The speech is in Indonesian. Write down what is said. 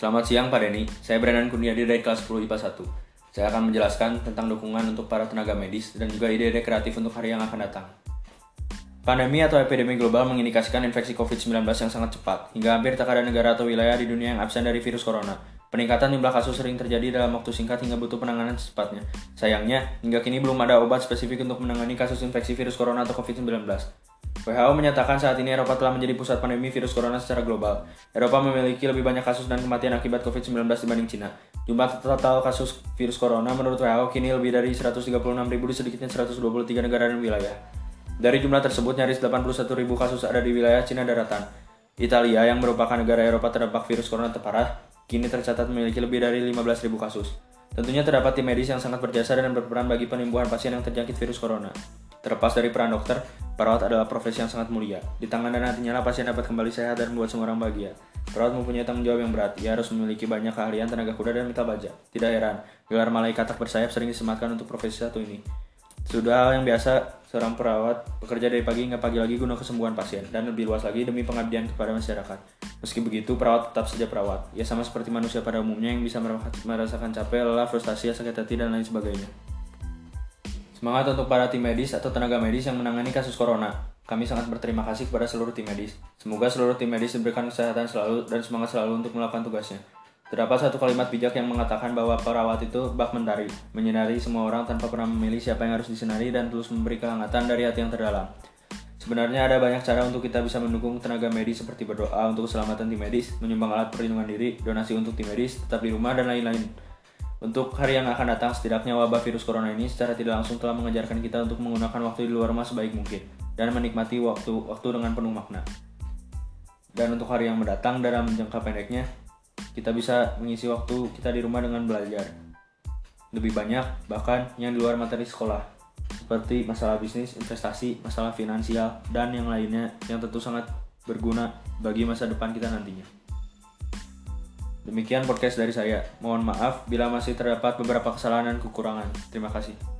Selamat siang Pak Denny, saya Brandon Kurniadi dari kelas 10 IPA 1. Saya akan menjelaskan tentang dukungan untuk para tenaga medis dan juga ide-ide kreatif untuk hari yang akan datang. Pandemi atau epidemi global mengindikasikan infeksi COVID-19 yang sangat cepat, hingga hampir tak ada negara atau wilayah di dunia yang absen dari virus corona. Peningkatan jumlah kasus sering terjadi dalam waktu singkat hingga butuh penanganan secepatnya. Sayangnya, hingga kini belum ada obat spesifik untuk menangani kasus infeksi virus corona atau COVID-19. WHO menyatakan saat ini Eropa telah menjadi pusat pandemi virus corona secara global. Eropa memiliki lebih banyak kasus dan kematian akibat COVID-19 dibanding Cina. Jumlah total kasus virus corona menurut WHO kini lebih dari 136.000 di sedikitnya 123 negara dan wilayah. Dari jumlah tersebut, nyaris 81.000 kasus ada di wilayah Cina daratan. Italia, yang merupakan negara Eropa terdampak virus corona terparah, kini tercatat memiliki lebih dari 15.000 kasus. Tentunya terdapat tim medis yang sangat berjasa dan berperan bagi penyembuhan pasien yang terjangkit virus corona. Terlepas dari peran dokter, perawat adalah profesi yang sangat mulia. Di tangan dan hatinya lah pasien dapat kembali sehat dan membuat semua orang bahagia. Perawat mempunyai tanggung jawab yang berat. Ia harus memiliki banyak keahlian tenaga kuda dan mita baja. Tidak heran, gelar malaikat tak bersayap sering disematkan untuk profesi satu ini. Sudah hal yang biasa, seorang perawat bekerja dari pagi hingga pagi lagi guna kesembuhan pasien, dan lebih luas lagi demi pengabdian kepada masyarakat. Meski begitu, perawat tetap saja perawat. Ia sama seperti manusia pada umumnya yang bisa merasakan capek, lelah, frustasi, sakit hati, dan lain sebagainya. Semangat untuk para tim medis atau tenaga medis yang menangani kasus corona. Kami sangat berterima kasih kepada seluruh tim medis. Semoga seluruh tim medis diberikan kesehatan selalu dan semangat selalu untuk melakukan tugasnya. Terdapat satu kalimat bijak yang mengatakan bahwa perawat itu bak mentari, menyinari semua orang tanpa pernah memilih siapa yang harus disinari dan terus memberi kehangatan dari hati yang terdalam. Sebenarnya ada banyak cara untuk kita bisa mendukung tenaga medis seperti berdoa untuk keselamatan tim medis, menyumbang alat perlindungan diri, donasi untuk tim medis, tetap di rumah, dan lain-lain. Untuk hari yang akan datang, setidaknya wabah virus corona ini secara tidak langsung telah mengajarkan kita untuk menggunakan waktu di luar rumah sebaik mungkin dan menikmati waktu waktu dengan penuh makna. Dan untuk hari yang mendatang dalam jangka pendeknya, kita bisa mengisi waktu kita di rumah dengan belajar lebih banyak bahkan yang di luar materi sekolah seperti masalah bisnis, investasi, masalah finansial, dan yang lainnya yang tentu sangat berguna bagi masa depan kita nantinya. Demikian podcast dari saya. Mohon maaf bila masih terdapat beberapa kesalahan dan kekurangan. Terima kasih.